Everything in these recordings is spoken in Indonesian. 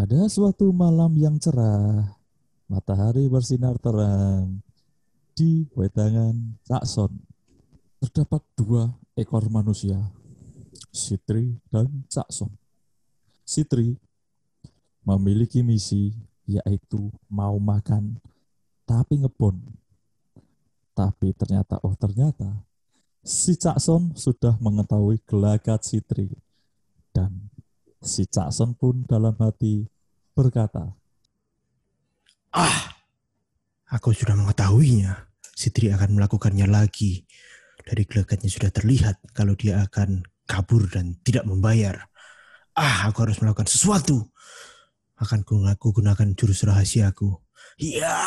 Pada suatu malam yang cerah, matahari bersinar terang. Di wedangan Sakson terdapat dua ekor manusia, Sitri dan Sakson. Sitri memiliki misi yaitu mau makan tapi ngebon. Tapi ternyata oh ternyata si Cakson sudah mengetahui gelagat Sitri dan si Cakson pun dalam hati berkata, Ah, aku sudah mengetahuinya. Sitri akan melakukannya lagi. Dari gelagatnya sudah terlihat kalau dia akan kabur dan tidak membayar. Ah, aku harus melakukan sesuatu. Akan ku aku gunakan jurus rahasiaku. Ya.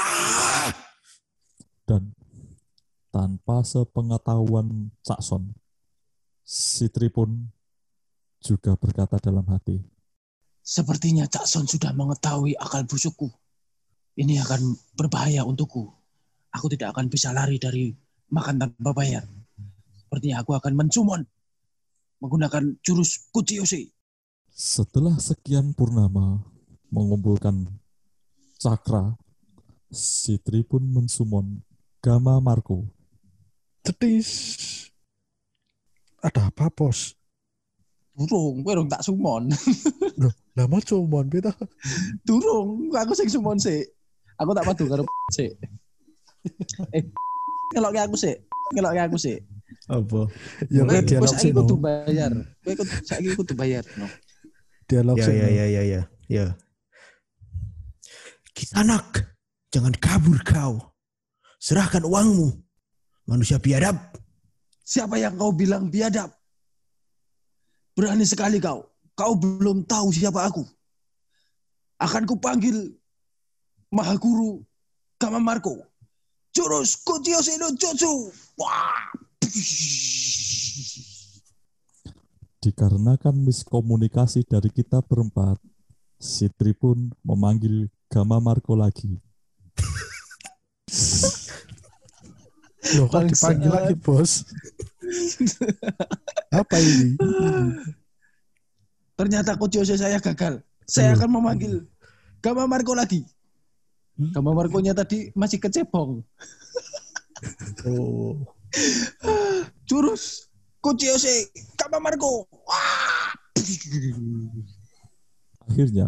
dan tanpa sepengetahuan Cakson, Sitri pun juga berkata dalam hati, Sepertinya Cak Son sudah mengetahui akal busukku. Ini akan berbahaya untukku. Aku tidak akan bisa lari dari makan tanpa bayar. Sepertinya aku akan mensumon menggunakan jurus Kuchiyose. Setelah sekian purnama mengumpulkan cakra, Sitri pun mensumon Gama Marco. Cetis. Ada apa, Bos? Durung, kowe urung tak sumon. Lah mau cuman beta. Durung, aku sing sumon sih. Aku tak padu karo sih. eh, ngeloknya aku sih. Ngeloknya aku sih. Apa? Ya Kowe kan dialog sih. no. kudu bayar. Kowe kudu saiki kudu bayar. No. Dialog Ya, sih. ya, ya, ya, ya, ya. Kisanak, jangan kabur kau. Serahkan uangmu. Manusia biadab. Siapa yang kau bilang biadab? Berani sekali kau. Kau belum tahu siapa aku. Akan kupanggil Mahaguru Kama Marco. Jurus Kuchiyose no Jutsu. Wah. Dikarenakan miskomunikasi dari kita berempat, Sitri pun memanggil Gama Marco lagi. Loh, kok Bangsat. dipanggil lagi, Bos? Apa ini? Ternyata Kuchiyose saya gagal. Saya akan memanggil Gama Marco lagi. Gama Marco-nya tadi masih kecebong. Oh. Jurus Kuchiyose Gama Marco. Wah. Akhirnya,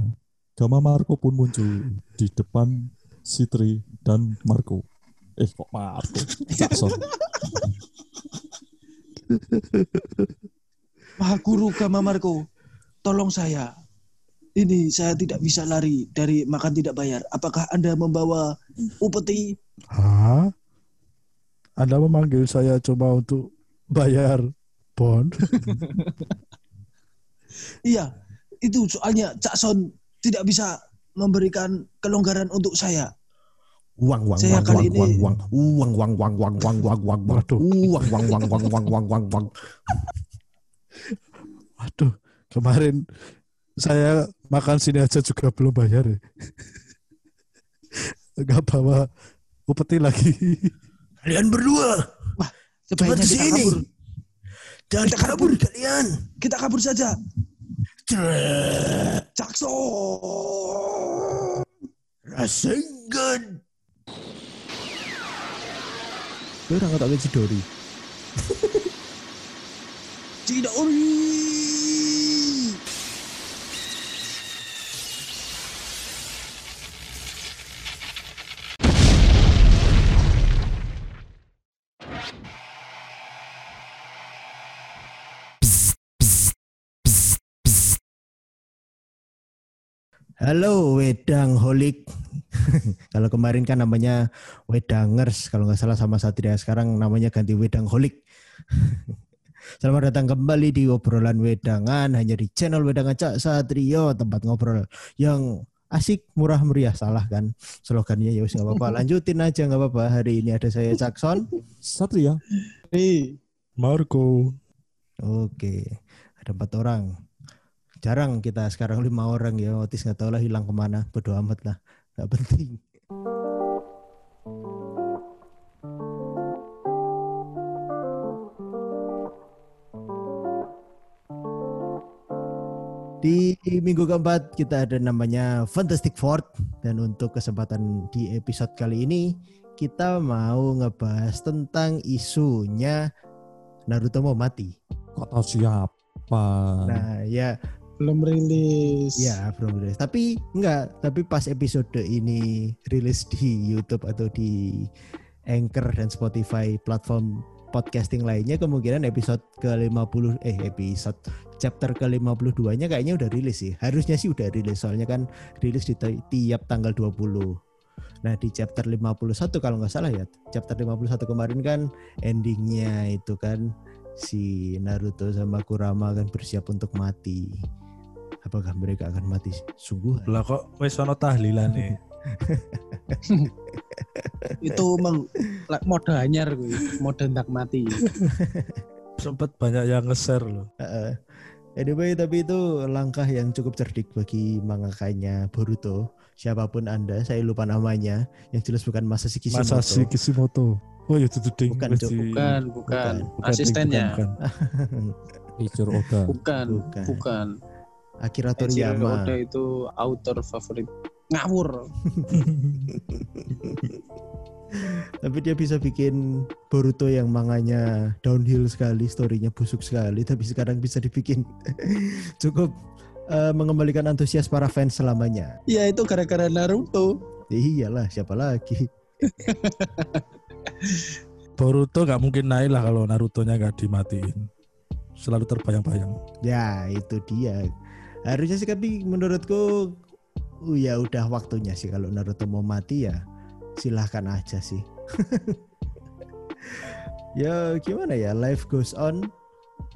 Gama Marco pun muncul di depan Sitri dan Marco. Eh, kok Marco? Jackson. Mahaguru Gama Marco, tolong saya. Ini saya tidak bisa lari dari makan tidak bayar. Apakah Anda membawa upeti? Hah? Anda memanggil saya cuma untuk bayar bond? Iya, itu soalnya Cak Son tidak bisa memberikan kelonggaran untuk saya. Uang, uang, uang, uang, uang, uang, uang, uang, uang, uang, uang, uang, uang, uang, Waduh. uang, uang, uang, uang, uang, uang, uang, uang. Waduh, kemarin saya makan sini aja juga belum bayar ya. Enggak bawa upeti lagi. Kalian berdua, cepat Sebaiknya ke kita sini. kabur. Jangan Kita kabur kalian. Kita kabur saja. Cret. Cak Son. Rasengan. Kowe orang ngetokke Cidori. Cidori. Halo wedang holik kalau kemarin kan namanya Wedangers, kalau nggak salah sama Satria. Sekarang namanya ganti Wedang Holik. Selamat datang kembali di obrolan wedangan. Hanya di channel Wedangan Cak Satrio tempat ngobrol yang asik murah meriah. Salah kan slogannya? Ya wis nggak apa-apa. Lanjutin aja nggak apa-apa. Hari ini ada saya Jackson Satria, Hei, Marco. oke ada empat orang. Jarang kita sekarang lima orang. Ya otis nggak tahu lah hilang ke mana. Bodo amat lah nggak penting di minggu keempat kita ada namanya Fantastic Four dan untuk kesempatan di episode kali ini kita mau ngebahas tentang isunya Naruto mau mati. Kata siapa? Nah, ya Belum rilis. ya belum rilis. Tapi enggak, tapi pas episode ini rilis di YouTube atau di Anchor dan Spotify platform podcasting lainnya kemungkinan episode ke-50 eh episode chapter ke-52-nya kayaknya udah rilis sih. Harusnya sih udah rilis soalnya kan rilis di ti- tiap tanggal 20. Nah, di chapter 51 kalau nggak salah ya, chapter 51 kemarin kan endingnya itu kan si Naruto sama Kurama kan bersiap untuk mati. Apakah mereka akan mati sungguh? Lah kok wis ono tahlilan nih. Itu emang like, mode anyar gue, mode hendak mati. Sempet banyak yang nge-share loh. Heeh. Anyway, tapi itu langkah yang cukup cerdik bagi mangakanya Boruto. Siapa pun Anda, saya lupa namanya. Yang jelas bukan Masashi Kishimoto. Masashi Kishimoto. Oh ya itu ding. Bukan, Bukan, bukan. bukan, Asistennya. bukan. Bukan, Bukan. bukan. Akira Eiichiro Toriyama. Oda itu author favorit. Ngawur. Tapi dia bisa bikin Boruto yang manganya downhill sekali, storynya busuk sekali. Tapi sekarang bisa dibikin cukup eh, mengembalikan antusias para fans selamanya. Ya itu gara-gara Naruto. Ya iyalah, siapa lagi? Boruto nggak mungkin naik lah kalau Naruto-nya nggak dimatiin. Selalu terbayang-bayang. Ya itu dia. Harusnya sih tapi menurutku uh, ya udah waktunya sih kalau Naruto mau mati ya silahkan aja sih. ya gimana ya life goes on.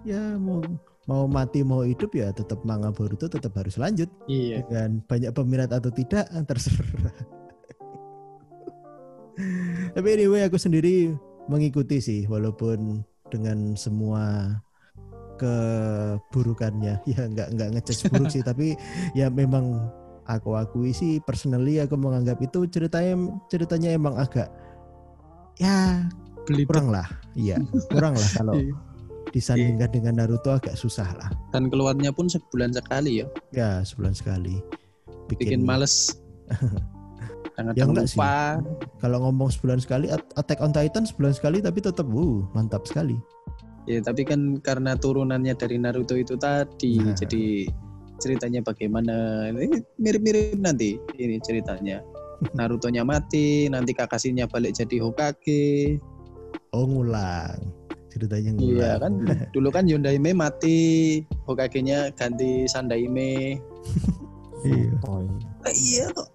Ya mau mau mati mau hidup ya tetap manga Boruto tetap harus lanjut Iya. dengan banyak peminat atau tidak terserah. Tapi anyway aku sendiri mengikuti sih walaupun dengan semua keburukannya ya nggak nggak ngejudge buruk sih tapi ya memang aku akui sih personally aku menganggap itu ceritanya ceritanya emang agak ya Beli kurang lah iya kurang lah kalau Iya. disandingkan dengan Naruto agak susah lah Dan keluarnya pun sebulan sekali ya. ya sebulan sekali Bikin males. Jangan Ya enggak sih. lupa. kalau ngomong sebulan sekali At- Attack on Titan sebulan sekali tapi tetap wuh mantap sekali Ya, tapi kan karena turunannya dari Naruto itu tadi, Nah. jadi ceritanya bagaimana? Ini mirip-mirip nanti ini ceritanya. Naruto-nya mati, nanti Kakashinya balik jadi Hokage. oh ngulang ceritanya ngulang Iya kan, dulu kan Yondaime mati, Hokage-nya ganti Sandaime. Iya. Nah, iya kok.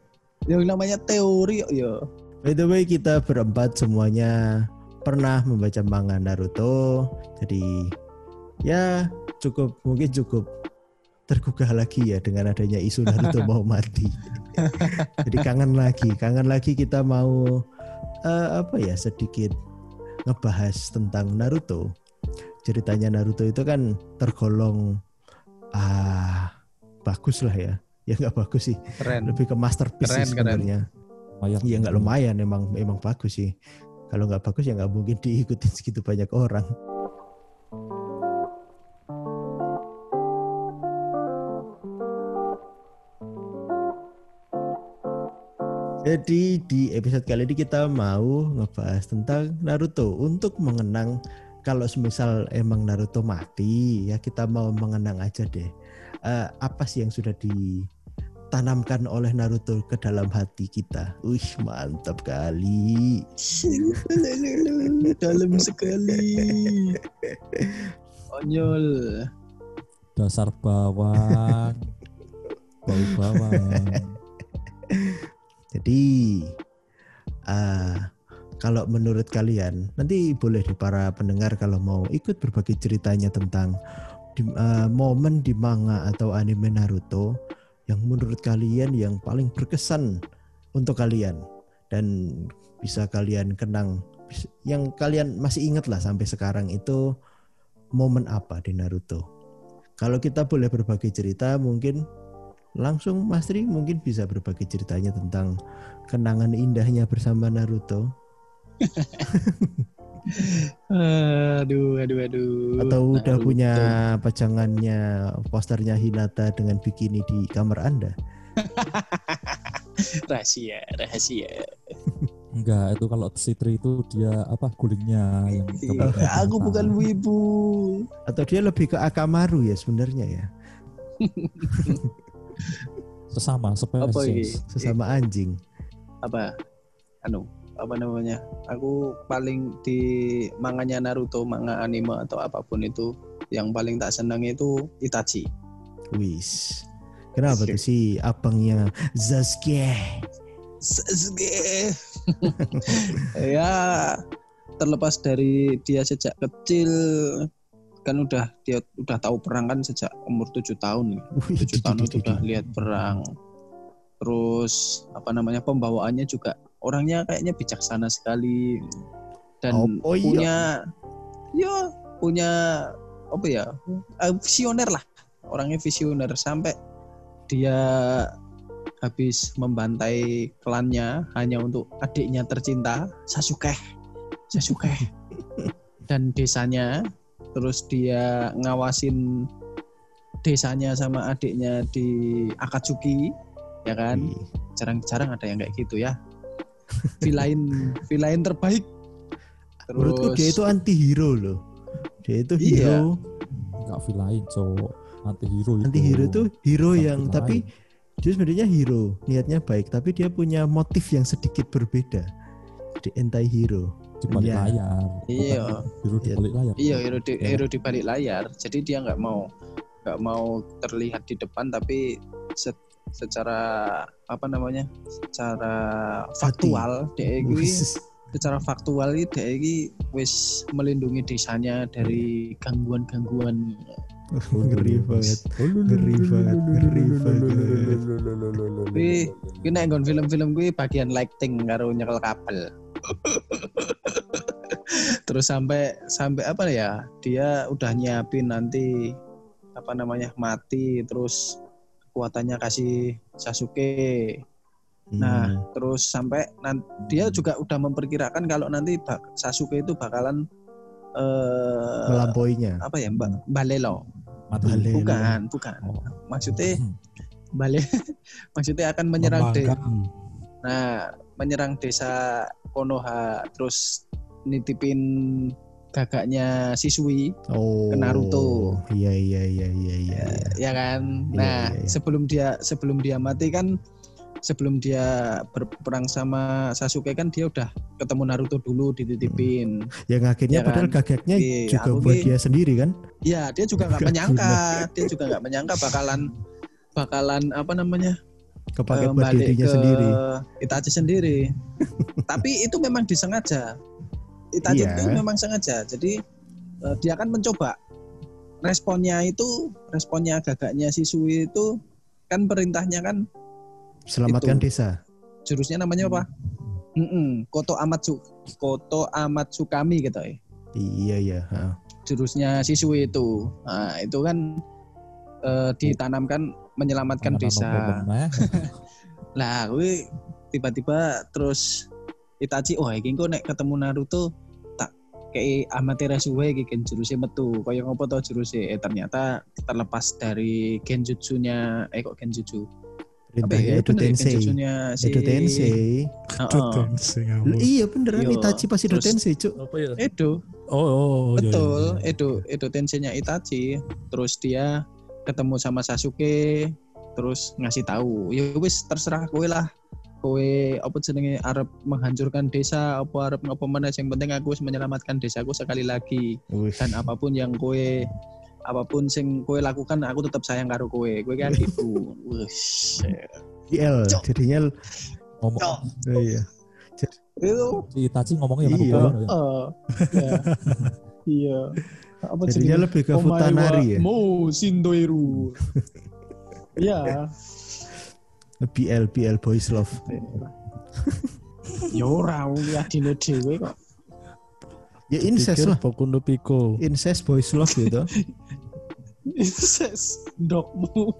Yang namanya teori kok ya. By the way kita berempat semuanya pernah membaca manga Naruto. Jadi ya cukup mungkin cukup tergugah lagi ya dengan adanya isu Naruto mau mati. Jadi kangen lagi, kangen lagi kita mau eh, apa ya sedikit ngebahas tentang Naruto. Ceritanya Naruto itu kan tergolong ah bagus lah ya. Ya nggak bagus sih, Keren. lebih ke masterpiece Keren, sih keren. sebenarnya. Iya nggak lumayan emang emang bagus sih. Kalau nggak bagus ya nggak mungkin diikutin segitu banyak orang. Jadi di episode kali ini kita mau ngebahas tentang Naruto untuk mengenang kalau semisal emang Naruto mati ya kita mau mengenang aja deh Eh, apa sih yang sudah ditanamkan oleh Naruto ke dalam hati kita. Wih mantap kali. Dalam sekali. Konyol. Dasar bawang. Bau bawang. Jadi ah, kalau menurut kalian nanti boleh di para pendengar kalau mau ikut berbagi ceritanya tentang di, ah, momen di manga atau anime Naruto yang menurut kalian yang paling berkesan untuk kalian dan bisa kalian kenang yang kalian masih ingat lah sampai sekarang itu momen apa di Naruto. Kalau kita boleh berbagi cerita mungkin langsung Mas Tri mungkin bisa berbagi ceritanya tentang kenangan indahnya bersama Naruto. aduh, aduh, aduh. Atau udah Naruto. punya pajangannya posternya Hinata dengan bikini di kamar Anda? rahasia, rahasia. Enggak, itu kalau Citri itu dia apa gulingnya yang Iya, aku bukan wibu. Atau dia lebih ke Akamaru ya sebenarnya ya? sesama? Sesama anjing. Apa? Anu, apa namanya? Aku paling di manganya Naruto, manga anime atau apa pun itu yang paling tak senang itu Itachi. Wis. Kenapa tuh si abangnya Sasuke? Sasuke. ya terlepas dari dia sejak kecil kan udah dia udah tahu perang kan sejak umur tujuh tahun tujuh tahun itu udah lihat perang terus apa namanya pembawaannya juga orangnya kayaknya bijaksana sekali. Dan Oh, oh iya. punya ya punya apa ya eh, visioner lah. Orangnya visioner sampai dia habis membantai klannya hanya untuk adiknya tercinta Sasuke Sasuke. Dan desanya terus dia ngawasin desanya sama adiknya di Akatsuki ya kan? Wih. jarang-jarang ada yang kayak gitu ya villain villain terbaik terus Menurutku dia itu anti hero loh. Dia itu Iya. hero, Enggak villain, cowok. Anti hero itu. anti hero itu hero Bukan yang villain. tapi dia sebenarnya hero, niatnya baik, tapi dia punya motif yang sedikit berbeda. Jadi anti hero. di balik Iya. layar. Iya. Hero di balik layar. iya hero di, Ya. hero di balik layar jadi dia nggak mau nggak mau terlihat di depan tapi se- secara apa namanya secara faktual iki Wis. secara faktual ini dia iki wis melindungi desanya dari gangguan-gangguan Ngeri banget. Ngeri banget, ngeri banget. Wih, Kuwi nek nggon film-film kuwi bagian lighting karo nyekel kabel. Terus sampai sampai apa ya? Dia udah nyiapin nanti apa namanya? mati terus kekuatannya kasih Sasuke. Nah, Hmm. terus sampai nan- dia juga udah memperkirakan kalau nanti Sasuke itu bakalan eh melampauinya. apa ya, Mbak? Balelo. Mati. Balik. Balelo. Bukan, bukan. Oh. Maksudnya Hmm. balik maksudnya akan menyerang de- Membangkang. Nah, menyerang desa Konoha terus nitipin gagaknya siswi Oh. Ke Naruto. Iya iya iya iya iya. iya. ya kan. Iya, Nah, iya, iya. sebelum dia sebelum dia mati kan sebelum dia berperang sama Sasuke kan dia udah ketemu Naruto dulu dititipin. Yang akhirnya Ya padahal kan? gagaknya Iya, juga aku buat dia sendiri kan? Ya, dia juga nggak Gak menyangka, dia juga nggak menyangka bakalan bakalan apa namanya? Kepake eh, buat dirinya ke sendiri. Itachi sendiri. Tapi itu memang disengaja. Itachi Iya. itu memang sengaja. Jadi eh, dia kan mencoba responnya itu responnya gagaknya Sisui itu kan perintahnya kan Selamatkan itu. desa. jurusnya namanya apa? Mm-mm, Koto Amatsu Koto Amatsukami gitu ya. Iya iya. ha. Jurusnya Sisui itu. Nah, itu kan eh, ditanamkan menyelamatkan Panganan desa. meneh. Lah, tiba-tiba terus Itachi, wah iki engko nek ketemu Naruto kayak Amaterasu wae iki juruse metu. Kaya ngopo to juruse? Eh ternyata terlepas dari genjutsunya eh kok genjutsu. Edo bener ya, Tensei. genjutsunya si Edo Tensei. Heeh. Tensei L- ngawur. Iya beneran Yo, Itachi pas Edo Tensei, Cuk. Apa ya? Edo, Oh, oh, oh, iya, iya, betul. iya. Edo Edo Tensei-nya Itachi. Terus dia ketemu sama Sasuke terus ngasih tahu, ya wis terserah kowe lah. Kowe apa jenenge arep menghancurkan desa apa arep ngapa mana yang penting aku wis menyelamatkan desaku sekali lagi. Wih. dan apa pun yang kue apa pun sing kue lakukan aku tetap sayang karo kue kue kan gitu Wus. IL Cuk. jadinya Ngomong Cok. oh, iya. itu si Itachi ngomongnya kan Iya. Ya. eh, ya. iya apa Jadinya lebih ke Futanari ya. mo sindoiru iya BL BL Boys Love. Yo ora ya dino dhewe kok. Ya incest lah. Pokundo piko. Incest Boys Love gitu. incest dokmu.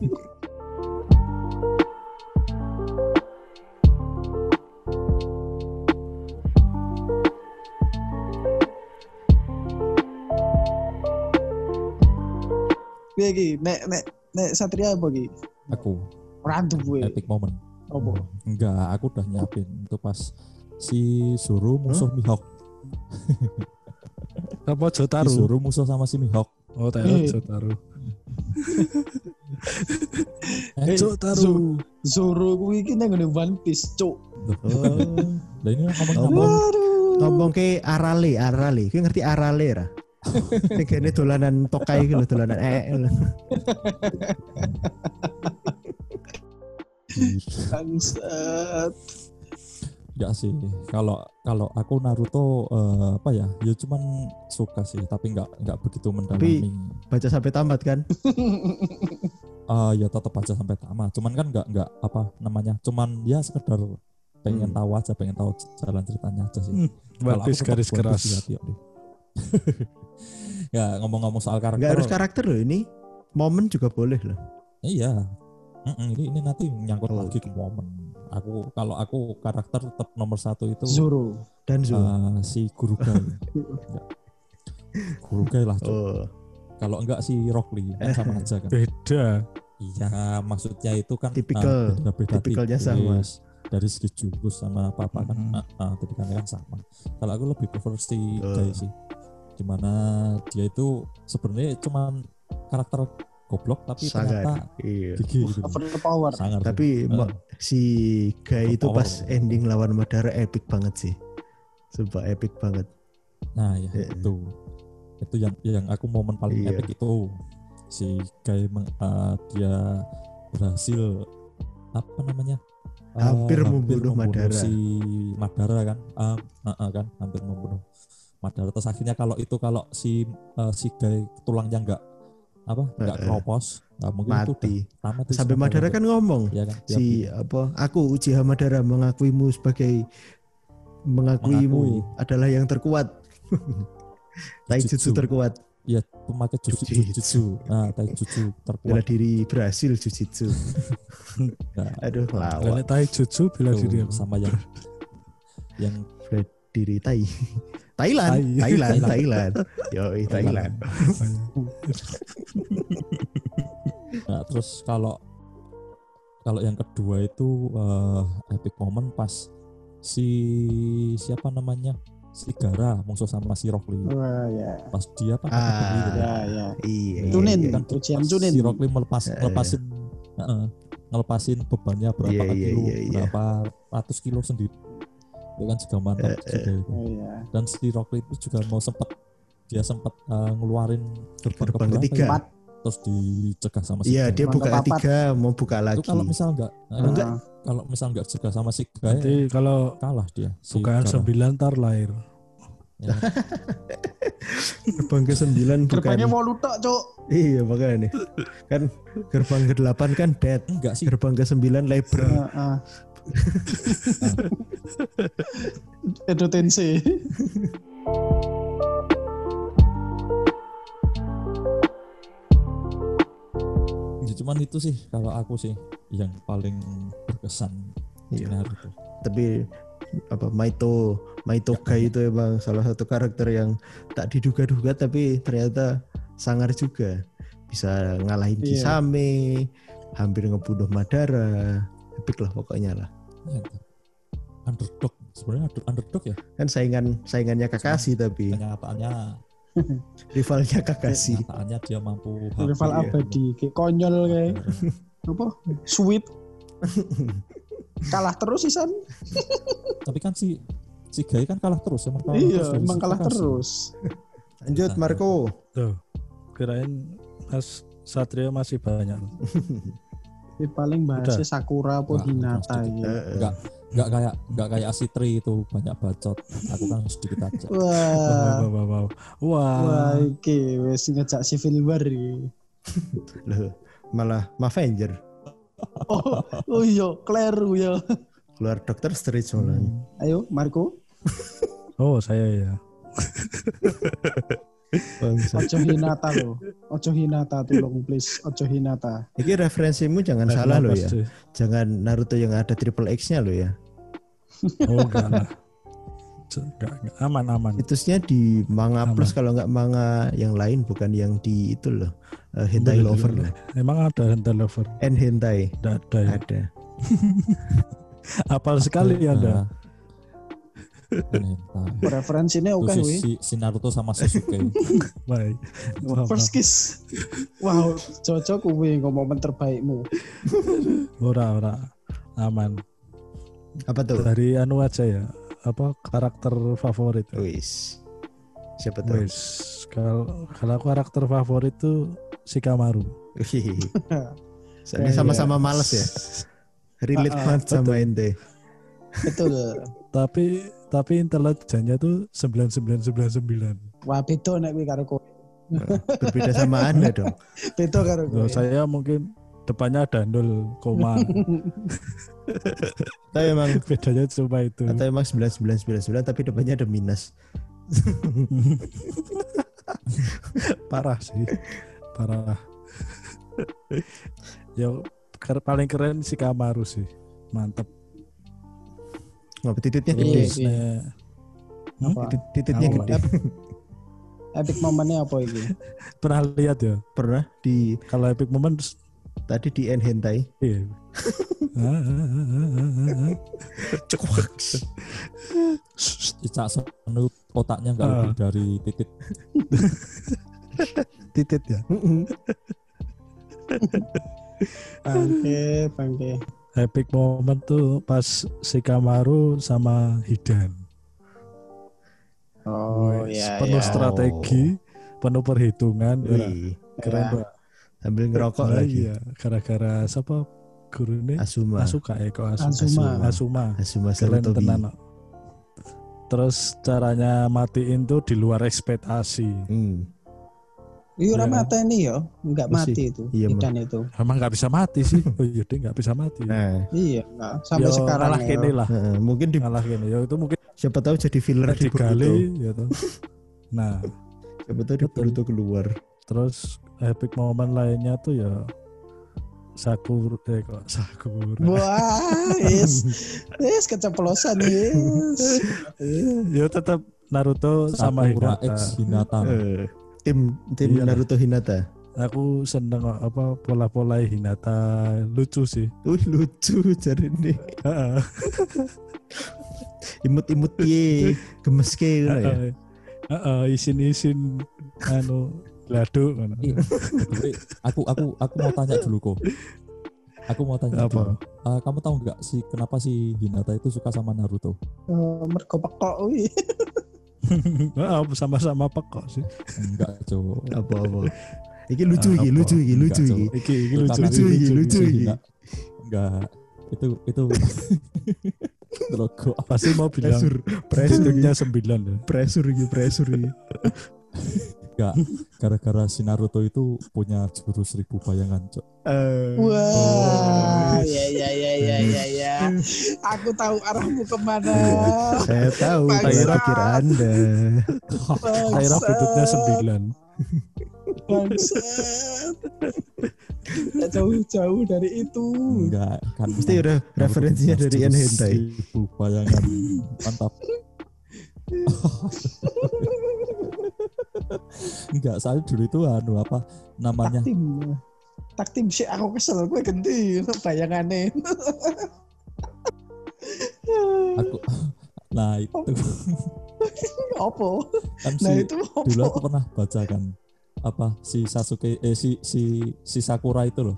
Iki nek nek nek Satria apa iki? Aku. Radu gue. epic moment. Apa? Enggak, aku udah nyiapin itu pas si Zoro musuh Mihawk. Apa Si Jotaro? Zoro musuh sama si Mihawk. Oh, tak Eh. Jotaro. Eh, Jotaro. Zoro. Zoro kuwi iki nang ngene One Piece, cuk. Oh, Lah ini ngomong Oh. ngomong ke arale, arale. Kau ngerti arale ra? Ini kayaknya dolanan tokai gitu, dolanan eh. Eh. Bangsat. Enggak sih. Kalau kalau aku Naruto eh, apa ya? Ya cuman suka sih, tapi enggak enggak begitu mendalami. Baca sampai tamat kan? Eh, ya tetap aja sampai tamat. Cuman kan enggak enggak apa namanya? Cuman ya sekedar pengen Hmm. tahu aja, pengen tahu jalan ceritanya aja sih. Hmm, tetap garis keras. hati. ya ngomong-ngomong soal karakter. Enggak harus karakter loh ini. Momen juga boleh loh. Iya. Mm-mm, ini ini nanti nyangkut Oh, lagi ke momen. Aku kalau aku karakter tetap nomor satu itu Zoro. Dan Zo. eh, si Gurugai. Enggak. Gurugai lah. Cuk. oh, Kalau enggak si Rock Lee kan sama aja kan. Beda. Iya, maksudnya itu kan Tipikal. eh, beda-beda Tipikalnya sama. Dari segi jurus sama apa-apa kan Mhm. eh, eh, tipikalnya kan sama. Kalau aku lebih prefer si. Guy sih. Di mana dia itu sebenarnya cuman karakter goblok tapi sangat. ternyata Iya. gigi gitu. Overpower. Sih. Tapi mo- si Guy itu Power. pas ending lawan Madara epic banget sih. Sumpah epic banget. Nah ya Iya. itu itu yang yang aku momen paling Iya. epic itu si Guy meng- eh, dia berhasil apa namanya Eh, Hampir membunuh Madara. si Madara kan Eh, eh, eh, kan hampir membunuh Madara terus akhirnya kalau itu kalau si eh, si Guy tulangnya enggak apa enggak eh. keropos nah, mungkin Mati. tamat Sampai. Madara kan ngomong ya kan si apa aku Uchiha Madara mengakuimu sebagai mengakuimu Mengakui. adalah yang terkuat. Taijutsu terkuat. ya pemakai jutsu nah taijutsu Bela terkuat diri berhasil Jujutsu. nah, Aduh lawak. Tai jutsu bela Tuh, diri sama yang yang Bela diri Tai. Thailand. Thailand, Thailand. Thailand. Yoi, Thailand. nah, terus kalau kalau yang kedua itu eh, epic moment pas si siapa namanya si Gara musuh sama si Rock Lee Wah ya. pas dia apa Ah. gitu ya. Ya ya. Iya. Tunin iya, kan ujian tunin. si Rock Lee melepas Eh. ngelepasin Heeh, ngelepasin bebannya berapa Iya, iya, kilo iya, iya. berapa ratus kilo sendiri itu kan juga mantap Eh, Gara itu. Oh iya. dan si Rock Lee itu juga mau sempat dia sempat eh, ngeluarin gerbang, Gerbang ketiga. ya? terus dicegah sama si Iya, dia buka tiga mau buka itu lagi. kalau misal enggak Enggak. Ah, kalau misal enggak cegah sama si Guy Nanti kalau kalah dia si bukaan sembilan tar lahir. Ya. Gerbang ke sembilan bukan. Gerbangnya mau lutok, Cuk. Iya makanya kan gerbang ke delapan kan dead. enggak sih Gerbang ke sembilan labor. Ah, ah. Edo Tensei. ya, cuman itu sih kalau aku sih yang paling berkesan di Iya. Naruto Tapi apa Maito Maito Gai itu emang salah satu karakter yang tak diduga-duga tapi ternyata sangar juga. Bisa ngalahin Iya. Kisame, hampir ngebunuh Madara. Epic lah pokoknya lah. Ya, underdog sebenarnya under- underdog ya Kan saingan saingannya Kakashi tapi kenyataannya rivalnya Kakashi. kenyataannya dia mampu Rival hampir- abadi, kayak konyol kayak apa? Sweet. Kalah terus Isan. tapi kan si si Guy kan kalah terus emang kalah Iya, dari emang kalah Kakashi. terus. Lanjut Marco. Tuh. Kirain Mas Satria masih banyak. Ini paling bahasnya Udah. Sakura apa Wah, Hinata ya. Enggak enggak kayak enggak kayak Asitri itu banyak bacot aku kan sedikit aja Wah. wow, wow, wow. Wah. Wah, iki wis ngejak Civil War iki. Loh, malah Avenger Oh, oh iya, kleru ya. keluar Doctor Strange malah. Ayo, Marco. Oh, saya ya. Bangsa. Ojo Hinata lo. Ojo Hinata tolong please. Ojo Hinata. Ini referensimu jangan salah loh ya. Pasti. Jangan Naruto yang ada triple X-nya loh ya. Oh, enggak lah. Enggak, enggak. aman aman. Situsnya di manga Aman. plus kalau nggak manga yang lain bukan yang di itu loh. eh, hentai lover lah. Emang ada hentai lover? N hentai Enggak ada ya. ada. Apal sekali ya Anda. Hentai. Referensinya oke si, wih. si, si Naruto sama Sasuke. Baik. First kiss. Wow, cocok kuwi ngomong terbaikmu. Ora ora. Aman. Apa tuh? Dari anu aja ya. Apa karakter favorit? Wis. Siapa tuh? Wes, kalau kalau aku karakter favorit tuh si Kamaru. Soalnya Kayak- sama-sama males ya. Relate Ah, ah, banget sama ente. Betul. Tapi tapi intelijennya tuh 9999. Wah, beda nek kuwi karo kowe. Berbeda sama anda dong. Beda karo kowe. Saya mungkin depannya ada nol koma. Atau emang Bedanya cuma itu. atau emang 9999 tapi depannya ada minus. Parah sih. Parah. ya paling keren si Kamaru sih. Mantep. Ngapa titiknya Iya, gede? Iya. Hmm? Apa? Titiknya gede. Epic momennya apa ini? pernah lihat ya Pernah di kalau epic moment tadi di N hentai. iya. Cicak senut otaknya nggak Ah. lebih dari titik. titit ya. Bangke, bangke. Epic moment tuh pas si Kamaru sama Hidan. Oh Wes, iya penuh iya. strategi, penuh perhitungan. ya. Wih, Keren Ya. banget. sambil ngerokok Nah, lagi. Iya, gara-gara siapa guru ini? Asuma. Asuka ya kok Asuma. Asuma. Asuma. Asuma Keren Sarutobi. tenan. Terus caranya matiin tuh di luar ekspektasi. Hmm. Iya ora Iya. mati nih ya, enggak Masih. mati itu. Iya, Ikan itu. Emang nggak bisa mati sih. Oh iya dia nggak bisa mati. Nah, Iya, enggak. sampai Ya, sekarang ya. kene lah. eh, mungkin di, Ngalah gini. Ya itu mungkin siapa tahu jadi filler di Boruto. digali gitu. Nah, Siapa tahu di Betul. Boruto keluar. terus epic moment lainnya tuh ya Sakur eh kok Sakur. Wah, is, is keceplosan is. ya tetap Naruto sama Sakura Hinata. X Hinata. Eh, tim tim Iyalah. Naruto Hinata. Aku seneng apa pola-pola Hinata lucu sih. Wih lucu cari nih. Heeh. Imut-imut piye, gemes ke ngono ya. Heeh. Isin-isin anu ladu ngono. Iya. Aku aku aku mau tanya dulu kok. Aku mau tanya Apa? dulu. Eh, kamu tahu nggak sih kenapa si Hinata itu suka sama Naruto? Mergo pekok wi. Heeh, sama-sama pekok sih. Enggak, Cok. Apa-apa. Iki lucu iki, lucu iki, lucu iki. Iki iki lucu. karena lucu iki, lucu iki. Enggak. Itu itu logo Pasti mau bilang Pressure, pressure iki, titiknya sembilan ya. pressure iki, pressure iki. Enggak gara-gara si Naruto itu punya jurus seribu bayangan, Cok. Eh, Wah, Oh. ya ya ya ya ya ya. Aku tahu arahmu ke mana. saya tahu pola pikir Anda. Akhirnya buntutnya sembilan. Bangsat. Jauh-jauh dari itu. Enggak, kan Mesti udah referensinya dari jurus N hentai. Seribu bayangan. Mantap. Enggak, saya dulu itu anu apa namanya? Tak tim. Tak tim sih aku kesel gue ganti bayangannya. Aku Nah, itu Apa? kan Nah si itu apa? dulu aku pernah baca kan apa si Sasuke eh si si si Sakura itu loh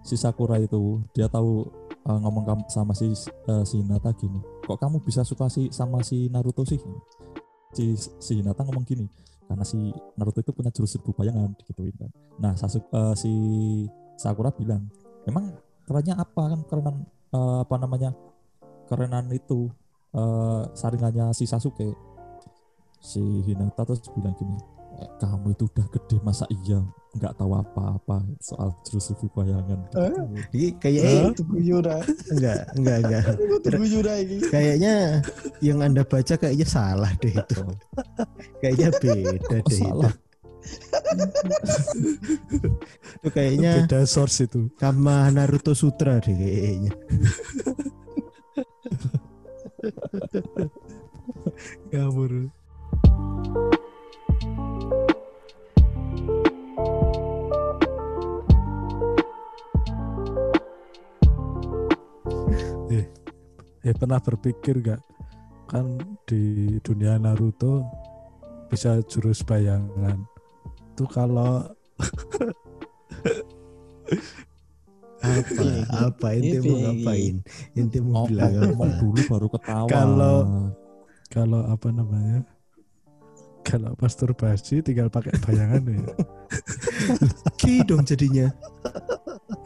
si Sakura itu dia tahu eh, ngomong sama si eh, si Hinata gini kok kamu bisa suka si sama si Naruto sih si si Hinata ngomong gini karena si Naruto itu punya jurus seribu bayangan gituin kan. Nah Sasu, eh, si Sakura bilang emang kerennya apa kan kerenan eh, apa namanya kerenan itu eh, saringannya si Sasuke? Si Hinata terus bilang gini "Eh, kamu itu udah gede masa iya nggak tahu apa-apa soal jurus seribu bayangan gitu. Ini kayaknya Itu guyura. enggak, enggak, enggak. Itu guyura ini. Kayaknya yang Anda baca kayaknya salah deh itu. Oh, Kayaknya beda kok deh itu. salah Itu kayaknya Beda source itu. Kama Naruto Sutra deh kayaknya. Ngawur. Eh pernah berpikir gak kan di dunia Naruto bisa jurus bayangan. Tuh kalau apa? Apa? Ente mau Ini. ngapain? Ente mau Ngomong bilang ngomong apa? dulu baru ketawa. Kalau- kalau apa namanya? Kalau masturbasi tinggal pakai bayangan ya. Gay dong jadinya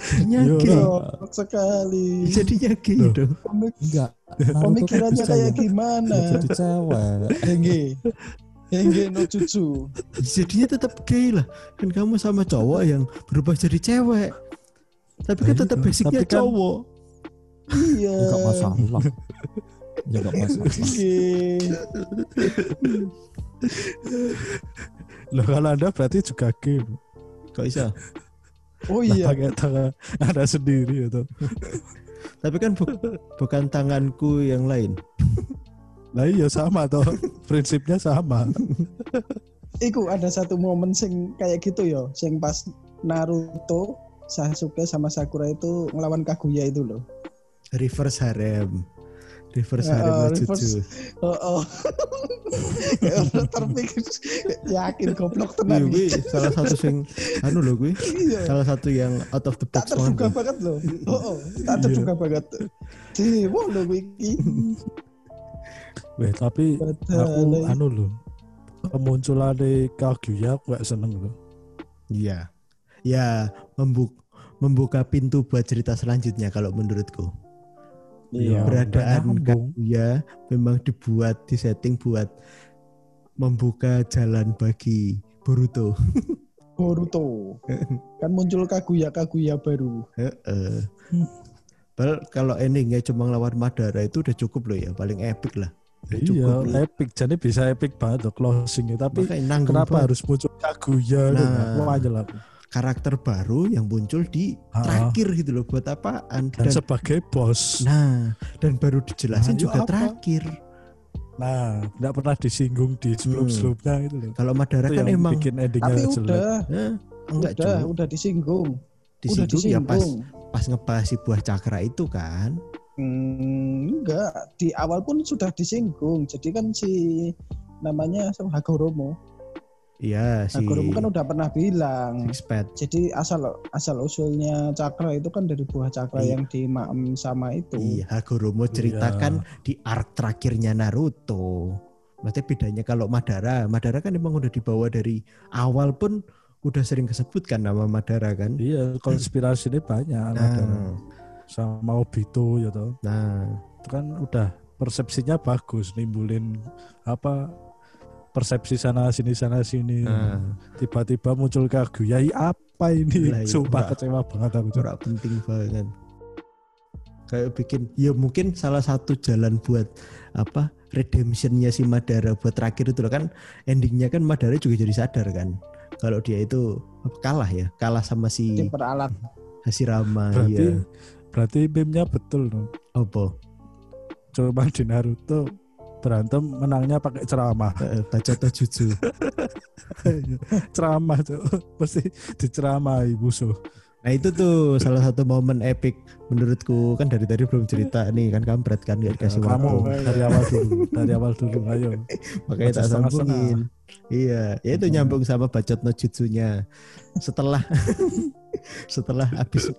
jadinya Yo. gay Goblok sekali. jadinya gay dong Pemik- enggak. Pemikirannya kayak ya- gimana? jadi cewek. Henge. Henge no jutsu. jadinya tetap gay lah kan kamu sama cowok yang berubah jadi cewek tapi kan Nah, tetap basicnya kan- cowok Iya. Enggak masalah. Ya enggak masalah. Henge. loh kalau anda berarti juga game kok bisa Oh Lah, iya. pakai tangan anda sendiri itu. Tapi kan bu- bukan tanganku yang lain. Nah iya sama toh. Prinsipnya sama. Iku ada satu momen sing kayak gitu ya, sing pas Naruto, Sasuke sama Sakura itu ngelawan Kaguya itu loh. reverse harem reverse Ya, harem no reverse. Oh, oh. Udah terpikir yakin goblok Iya, tenan. gue salah satu yang anu loh gue Iya. salah satu yang out of the Tak box banget terduga banget loh. Oh, oh. tak Iya. terduga banget. Dewa loh gue iki. Weh tapi aku anu loh kemunculan di Kaguya aku gak seneng loh Iya. Ya, membuka membuka pintu buat cerita selanjutnya kalau menurutku. Iya. Beradaan nyambung. Kaguya memang dibuat disetting buat membuka jalan bagi Boruto. Boruto. Kan muncul Kaguya Kaguya baru. Heeh. Hmm. Padahal kalau endingnya cuma lawan Madara itu udah cukup loh ya, paling epic lah. Udah Iya cukup loh. epic jadi bisa epic banget tuh closingnya tapi kenapa banget. harus muncul Kaguya Nah. nah. aja lah karakter baru yang muncul di Ah. terakhir gitu loh buat apaan? dan Dan, sebagai bos nah, dan baru dijelasin Nah, itu juga apa? terakhir. nah tidak pernah disinggung di sebelum sebelumnya gitu loh Kalau Madara itu kan emang bikin endingnya Tapi jelek udah, eh, enggak udah, cuy. udah disinggung. udah Disinggung ya pas disinggung. pas ngebahas si buah cakra itu kan. Hmm, enggak, di awal pun sudah disinggung. Jadi kan si namanya? Hagoromo. Iya si Hagoromo kan udah pernah bilang. Sixpad. Jadi asal asal usulnya cakra itu kan dari buah cakra Iya. yang dimaem sama itu. Iya, Hagoromo ceritakan di arc terakhirnya Naruto. Berarti bedanya kalau Madara, Madara kan emang udah dibawa dari awal pun udah sering kesebutkan nama Madara kan. iya konspirasi ini banyak Nah, sama Obito ya toh nah, itu kan udah persepsinya bagus nimbulin apa persepsi sana sini sana sini. Nah, tiba-tiba muncul Kaguya "Ih, apa ini? Lah, iya, sumpah kecewa banget aku ora penting banget. Kayak bikin, ya mungkin salah satu jalan buat apa redemptionnya si Madara buat terakhir itu loh. Kan endingnya kan Madara juga jadi sadar kan kalau dia itu apa, kalah ya kalah sama si Diperalat. Hashirama berarti iya. berarti meme-nya betul no. apa? Cuma di Naruto berantem menangnya pakai ceramah. Eh, baca Tojutsu ceramah tuh pasti diceramahi musuh. Nah itu tuh salah satu momen epic menurutku. Kan dari tadi belum cerita nih kan kampret kan gak dikasih kamu waktu. dari awal dulu dari awal dulu ayo. Makanya tak sambungin. Iya, ya itu nyambung sama bacot no jutsunya. Setelah setelah habis.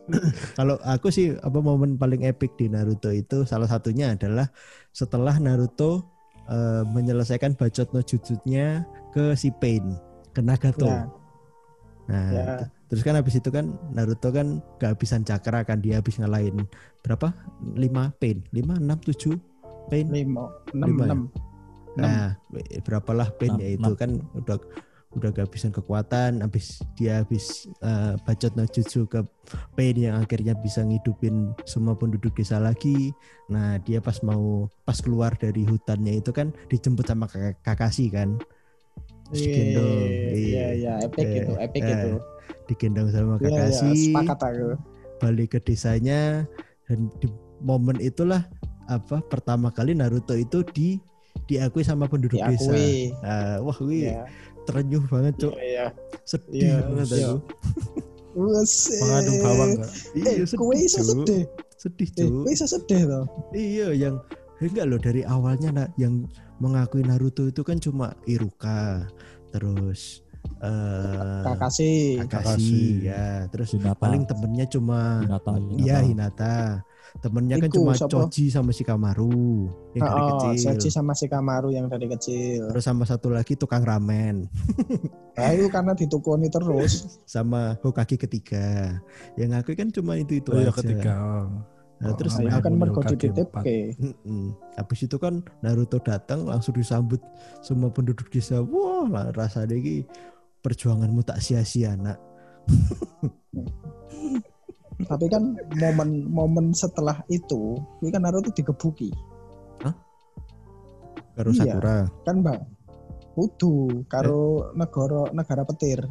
Kalau aku sih apa momen paling epic di Naruto itu salah satunya adalah setelah Naruto eh, menyelesaikan bacot no jutsunya ke si Pain, ke Nagato. Ya, Nah, ya. terus kan habis itu kan Naruto kan kehabisan cakra kan dia habis ngalahin berapa? 5 pain, 5 6 7 pain. Lima, enam, Lima ya? enam. Nah, berapalah pain ya itu kan udah udah kehabisan kekuatan habis dia habis eh, bacot no jutsu ke pain yang akhirnya bisa ngidupin semua penduduk desa lagi. Nah, dia pas mau pas keluar dari hutannya itu kan dijemput sama Kak- Kakashi kan. Terus digendong. Iya, iya, epic Eh, itu, epic eh, itu. Digendong sama Iya, iya, Kakashi. sepakat aku. balik ke desanya dan di momen itulah apa pertama kali Naruto itu di diakui sama penduduk desa. diakui Ah, wah, wih, ya terenyuh banget, Cuk. iya Sedih Iya, banget iya. Mengandung bawang enggak? Iya, eh iso Cuk. sedih Sedih, eh Cuk. kowe iso sedih toh Iya, yang enggak loh dari awalnya nak yang mengakui Naruto itu kan cuma Iruka, terus eh Kakashi Kakashi, Kakashi. ya, terus Hinata. paling temennya cuma Hinata, Hinata. Iya Hinata. Temennya kan Iku, cuma siapa? Choji sama Shikamaru yang dari Oh, kecil. Soji sama Shikamaru yang dari kecil. Terus sama satu lagi tukang ramen Nah, itu karena ditukoni terus. sama Hokage ketiga. Yang aku kan cuma itu itu Oh ya aja. ketiga. Nah, terus Nah, kan mergo Hokage dititipke. Habis itu kan Naruto datang langsung disambut semua penduduk desa. Wah, lah, rasanya ini perjuanganmu tak sia-sia nak. Tapi kan momen-momen setelah itu, ini kan Naruto digebuki. Karo Iya. Sakura. Kan, Bang? Kudu karo negara negara petir.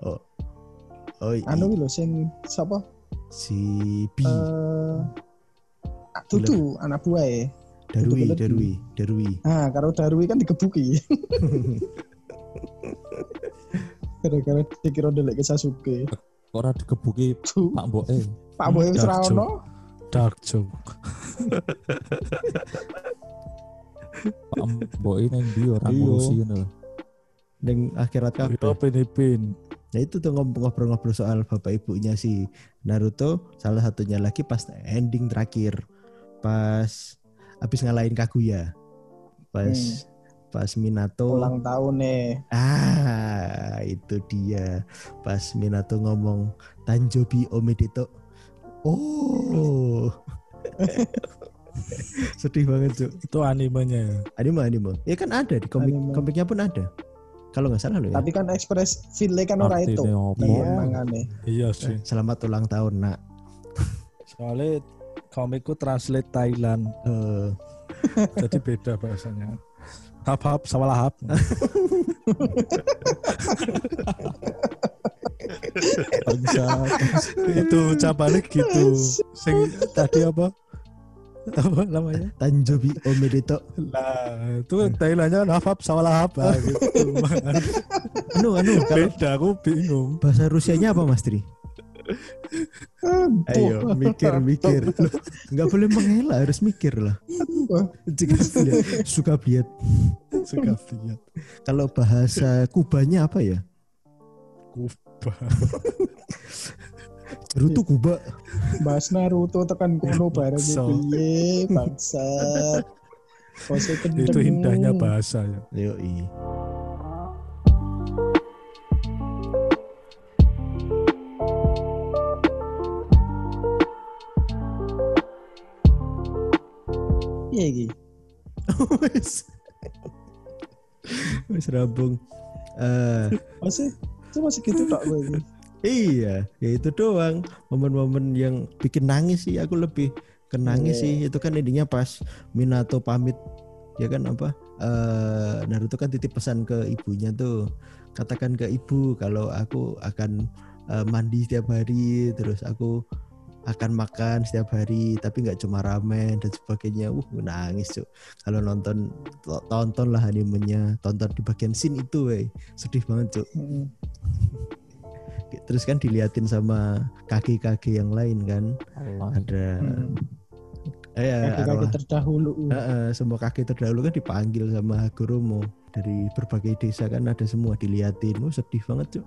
Oh, oh i- Anu lho sing sapa? si B Eh Dudu anak buah Darui, Betul-betul Darui, Darui. Nah, karo Darwi kan digebuki. Gara-gara dikira ndelek ke Sasuke. Ora digebuki Pak Mbok eh. Pak Boy wis ra ono. Dark joke. Pak Mbok ini yang dia orang Iya. ngurusi ngono. Neng akhirat Yo kabeh. Pinipin. Nah itu tuh ngob- ngobrol-ngobrol soal bapak ibunya si Naruto. Salah satunya lagi pas ending terakhir, pas habis ngalahin Kaguya, pas Hmm. Pas Minato. Ulang tahun nih. Ah itu dia. Pas Minato ngomong Tanjobi Omedeto. Oh. Sedih banget cuy. Itu animenya ya. Anime anime. Ya kan ada di komik Anime. komiknya pun ada. Kalau nggak salah loh ya. Tapi kan ekspres feel kan ora itu. Iya, Iya. mangane. Iya sih. Selamat ulang tahun nak. Soalnya komikku translate Thailand. Eh, Jadi beda bahasanya. Hap hap sawalah hap. Bangsa. itu cabalik gitu. Sing tadi apa? Apa namanya? Tanjobi Omedeto. Lah, itu Thailandnya hap hap sawalah hap. Ah, gitu. Anu anu kalau beda aku bingung. bahasa Rusianya apa Mas Tri? Ayo mikir mikir. Nggak boleh menghela harus mikir lah. Jika lihat suka lihat. Suka lihat. Kalau bahasa Kubanya apa ya? Kuba. Naruto Kuba. Bahas Naruto tekan kono bareng So. piye kendeng. Itu indahnya bahasa ya. Yoi. Iya iki. Wes. Wes rampung. Eh, Masih cuma segitu tok gue iki. iya, ya itu doang. Momen-momen yang bikin nangis sih aku lebih ke nangis Iya. sih. Itu kan intinya pas Minato pamit ya kan apa? eh Naruto kan titip pesan ke ibunya tuh. Katakan ke ibu kalau aku akan eh, mandi setiap hari, terus aku akan makan setiap hari tapi nggak cuma ramen dan sebagainya. Uh nangis cuk. Kalau nonton to- tonton lah animenya. Tonton di bagian scene itu weh. Sedih banget cuk. Heeh. terus kan diliatin sama kaki-kaki yang lain kan? Allah. ada Hmm. eh, Kaki-kaki arwah terdahulu. Eh, eh, semua kaki terdahulu kan dipanggil sama Hagoromo dari berbagai desa kan ada semua diliatin. Oh sedih banget cuk.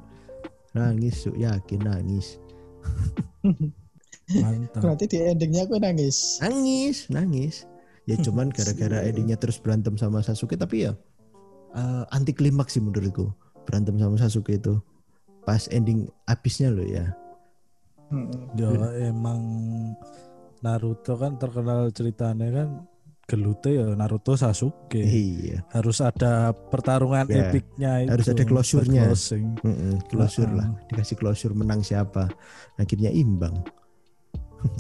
Nangis cuk. Yakin nangis Mantap. Berarti di endingnya aku nangis. nangis nangis ya cuman gara-gara endingnya terus berantem sama Sasuke tapi ya eh, anti klimaks sih menurutku berantem sama Sasuke itu pas ending abisnya loh ya Heeh. Ya emang Naruto kan terkenal ceritanya kan gelute ya Naruto Sasuke. iya Harus ada pertarungan Ya, epicnya itu. harus ada closure-nya. closing. Mm-mm, closure Ah. lah dikasih closure menang siapa akhirnya imbang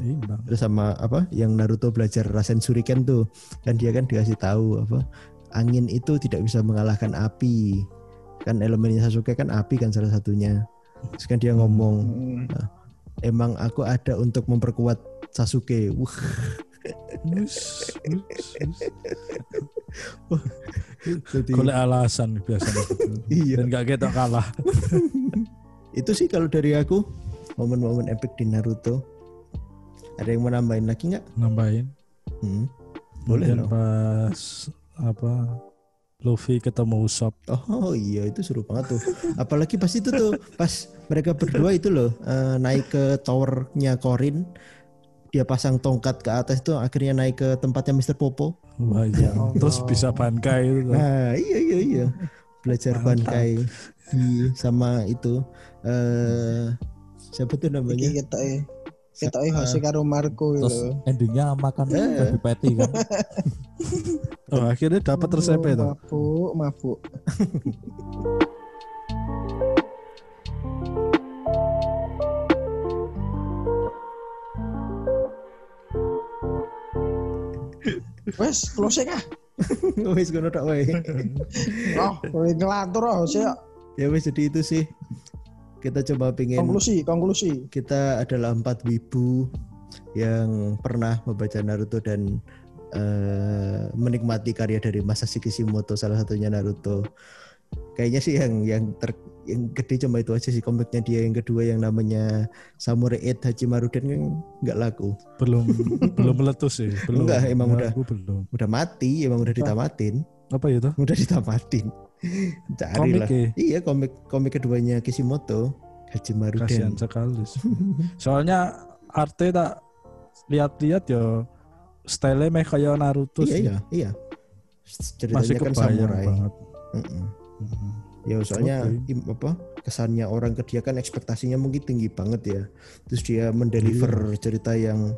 Imbang. terus sama apa yang Naruto belajar Rasen Shuriken tuh kan dia kan dikasih tahu apa angin itu tidak bisa mengalahkan api kan elemennya Sasuke kan api kan salah satunya terus kan dia ngomong Heeh. emang aku ada untuk memperkuat Sasuke. Jadi, Golek alasan biasanya gitu. Iya. Dan gak ketok kalah. itu sih kalau dari aku momen-momen epic di Naruto. Ada yang mau nambahin lagi nggak? Nambahin. Hmm. Boleh Kemudian loh. pas apa Luffy ketemu Usopp. Oh iya itu seru banget tuh. Apalagi pas itu tuh pas mereka berdua itu loh eh, naik ke towernya Korin. Dia pasang tongkat ke atas itu akhirnya naik ke tempatnya Mr. Popo. Wah iya. Allah. Terus bisa bankai itu. tuh. Nah iya iya iya. Belajar Mantap. bankai Iya, sama itu eh siapa tuh namanya? Iki ketoke. Ketoke Jose karo Marco Terus itu. endingnya makan Eh. babi patty kan. Oh, akhirnya dapat resepnya tuh. Mabuk, mabuk. Wes, closing ah. Wis ngono tok wae. Oh, kowe ngelantur oh, sih. Ya wis jadi itu sih. Kita coba pengen Konklusi, konklusi. kita adalah empat wibu yang pernah membaca Naruto dan eh, menikmati karya dari Masashi Kishimoto salah satunya Naruto. Kayaknya sih yang yang ter yang gede cuma itu aja sih komiknya dia yang kedua yang namanya Samurai 8 Hachimaruden kan nggak laku. Belum belum meletus sih. Belum. Enggak, emang udah. Belum. Udah mati, emang udah ditamatin. Apa itu? Udah ditamatin. Cari Komik lah. ya? Iya komik komik keduanya Kishimoto Kasihan Hachimaruden. sekali. Soalnya arte tak lihat-lihat ya style meh kayak Naruto Iya sih. iya iya. Ceritanya Masih kan samurai. banget. Mm-mm. Mhm. Ya soalnya im- apa kesannya orang ke dia kan ekspektasinya mungkin tinggi banget ya. Terus dia mendeliver cerita yang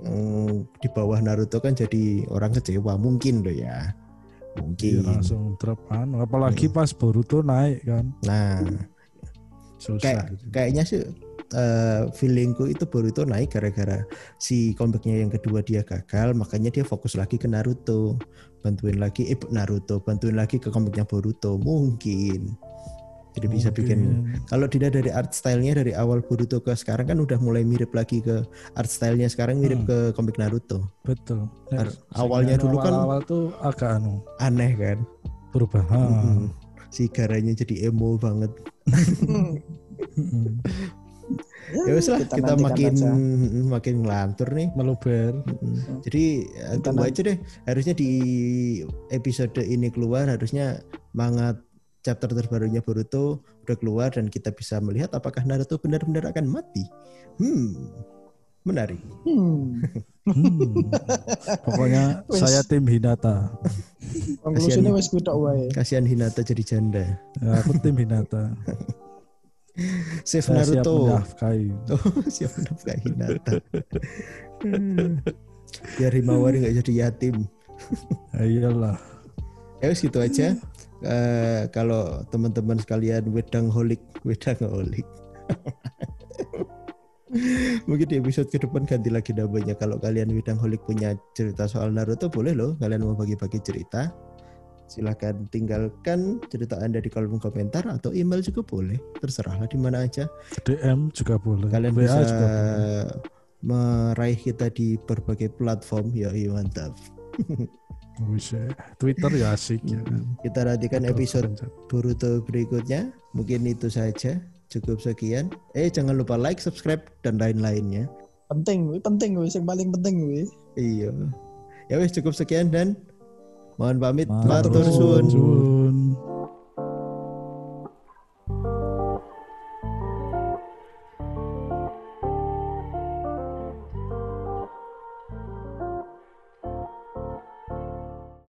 mm, di bawah Naruto kan jadi orang kecewa mungkin loh ya. Mungkin. langsung drop anu. Apalagi pas Boruto naik kan. Nah, Susah. kayak gitu. kayaknya sih eh, feelingku itu Boruto naik gara-gara si komiknya yang kedua dia gagal, makanya dia fokus lagi ke Naruto. Bantuin lagi eh Naruto, bantuin lagi ke komiknya Boruto mungkin. Jadi bisa bikin. Kalau dilihat dari art stylenya dari awal Boruto ke sekarang kan udah mulai mirip lagi ke art stylenya sekarang mirip Hmm. ke komik Naruto. betul. Awalnya dulu kan- awal tuh agak anu Aneh kan? perubahan. Mm. Si garanya jadi emo banget. Mm. Ya wes lah kita, nantikan makin aja. makin ngelantur nih. Meluber. Mm. Jadi eh, Kita tunggu nanti- aja deh. Harusnya di episode ini keluar harusnya mangat chapter terbarunya Boruto udah keluar dan kita bisa melihat apakah Naruto benar-benar akan mati. Hmm. Menarik. Hmm. Hmm. Pokoknya saya tim Hinata. Konklusinya Kasihan. wes wae. Kasihan Hinata jadi janda. Ya, aku tim Hinata. Save Saya siap Naruto. menafkahi. Oh, siap menafkahi Hinata. Biar Himawari nggak jadi yatim. Ya, iyalah. Ya wes gitu aja. Eh, kalau teman-teman sekalian wedang holik, wedang holik. Mungkin di episode ke depan ganti lagi namanya. Kalau kalian wedang holik punya cerita soal Naruto boleh loh. Kalian mau bagi-bagi cerita. Silahkan tinggalkan cerita Anda di kolom komentar atau email juga boleh. Terserahlah di mana aja. DM juga boleh. Kalian WA bisa juga boleh. meraih kita di berbagai platform. Ya mantap. Wis, eh. Twitter ya asik ya kan. Kita nantikan episode. Boruto berikutnya. Mungkin itu saja. Cukup sekian. Eh jangan lupa like, subscribe dan lain-lainnya. Penting, penting kuwi sing paling penting. Iya. Ya wes cukup sekian dan mohon pamit. Matur Matur suwun. Suwun.